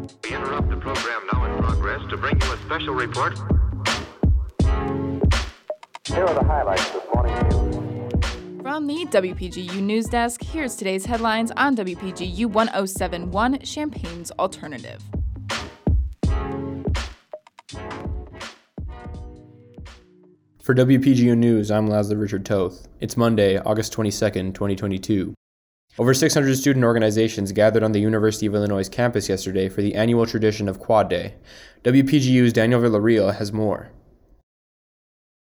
We interrupt the program now in progress to bring you a special report. Here are the highlights this morning's news. From the WPGU News Desk, here's today's headlines on WPGU 1071 Champaign's Alternative. For WPGU News, I'm Laszlo Richard Toth. It's Monday, August 22nd, 2022. Over 600 student organizations gathered on the University of Illinois campus yesterday for the annual tradition of Quad Day. WPGU's Daniel Villarreal has more.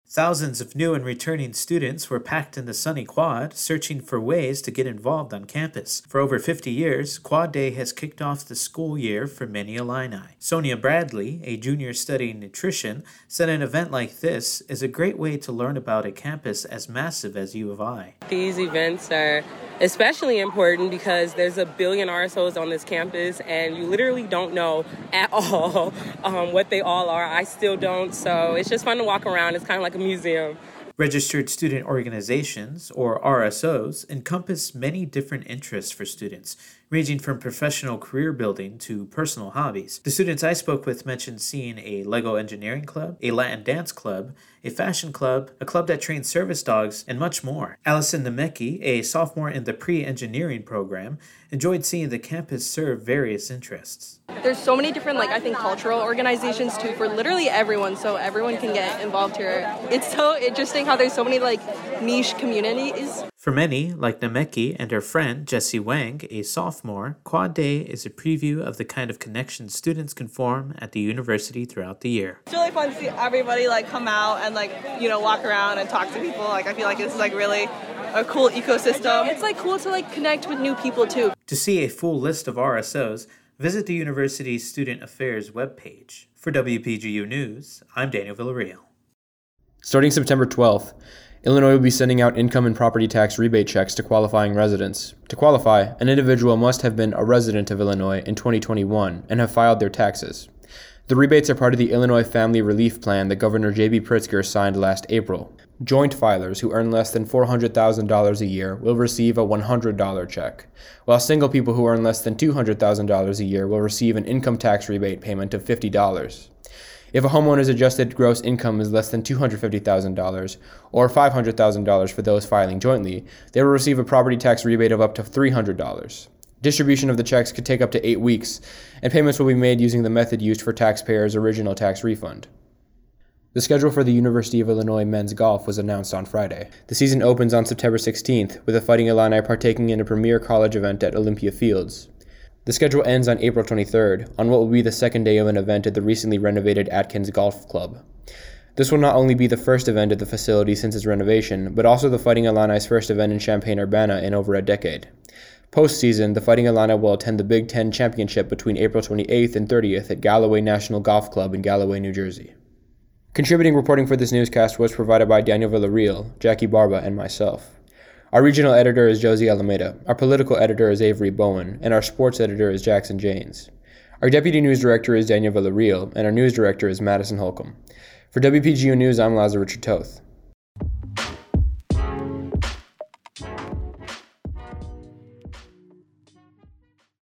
Thousands of new and returning students were packed in the sunny quad, searching for ways to get involved on campus. For over 50 years, Quad Day has kicked off the school year for many Illini. Sonia Bradley, a junior studying nutrition, said an event like this is a great way to learn about a campus as massive as U of I. These events are especially important because there's a billion RSOs on this campus and you literally don't know at all um, what they all are. I still don't, so it's just fun to walk around. It's kind of like a museum. Registered student organizations, or RSOs, encompass many different interests for students, ranging from professional career building to personal hobbies. The students I spoke with mentioned seeing a Lego engineering club, a Latin dance club, a fashion club, a club that trains service dogs, and much more. Allison Nemecki, a sophomore in the pre engineering program, enjoyed seeing the campus serve various interests. There's so many different, like, I think cultural organizations too for literally everyone, so everyone can get involved here. It's so interesting how there's so many, like, niche communities. For many, like Nemecki and her friend Jessie Wang, a sophomore, Quad Day is a preview of the kind of connections students can form at the university throughout the year. It's really fun to see everybody like come out and like you know walk around and talk to people. Like I feel like this is like really a cool ecosystem. It's like cool to like connect with new people too. To see a full list of RSOs, visit the university's Student Affairs webpage. For WPGU News, I'm Daniel Villarreal. Starting September 12th, Illinois will be sending out income and property tax rebate checks to qualifying residents. To qualify, an individual must have been a resident of Illinois in 2021 and have filed their taxes. The rebates are part of the Illinois Family Relief Plan that Governor J.B. Pritzker signed last April. Joint filers who earn less than $400,000 a year will receive a $100 check, while single people who earn less than $200,000 a year will receive an income tax rebate payment of $50. If a homeowner's adjusted gross income is less than $250,000 or $500,000 for those filing jointly, they will receive a property tax rebate of up to $300. Distribution of the checks could take up to eight weeks, and payments will be made using the method used for taxpayers' original tax refund. The schedule for the University of Illinois men's golf was announced on Friday. The season opens on September 16th, with the Fighting Illini partaking in a premier college event at Olympia Fields. The schedule ends on April 23rd, on what will be the second day of an event at the recently renovated Atkins Golf Club. This will not only be the first event at the facility since its renovation, but also the Fighting Illini's first event in Champaign Urbana in over a decade. Postseason, the Fighting Illini will attend the Big Ten Championship between April 28th and 30th at Galloway National Golf Club in Galloway, New Jersey. Contributing reporting for this newscast was provided by Daniel Villarreal, Jackie Barba, and myself. Our regional editor is Josie Alameda, our political editor is Avery Bowen, and our sports editor is Jackson Janes. Our deputy news director is Daniel Villarreal, and our news director is Madison Holcomb. For WPGU News, I'm Laszlo Richard Toth.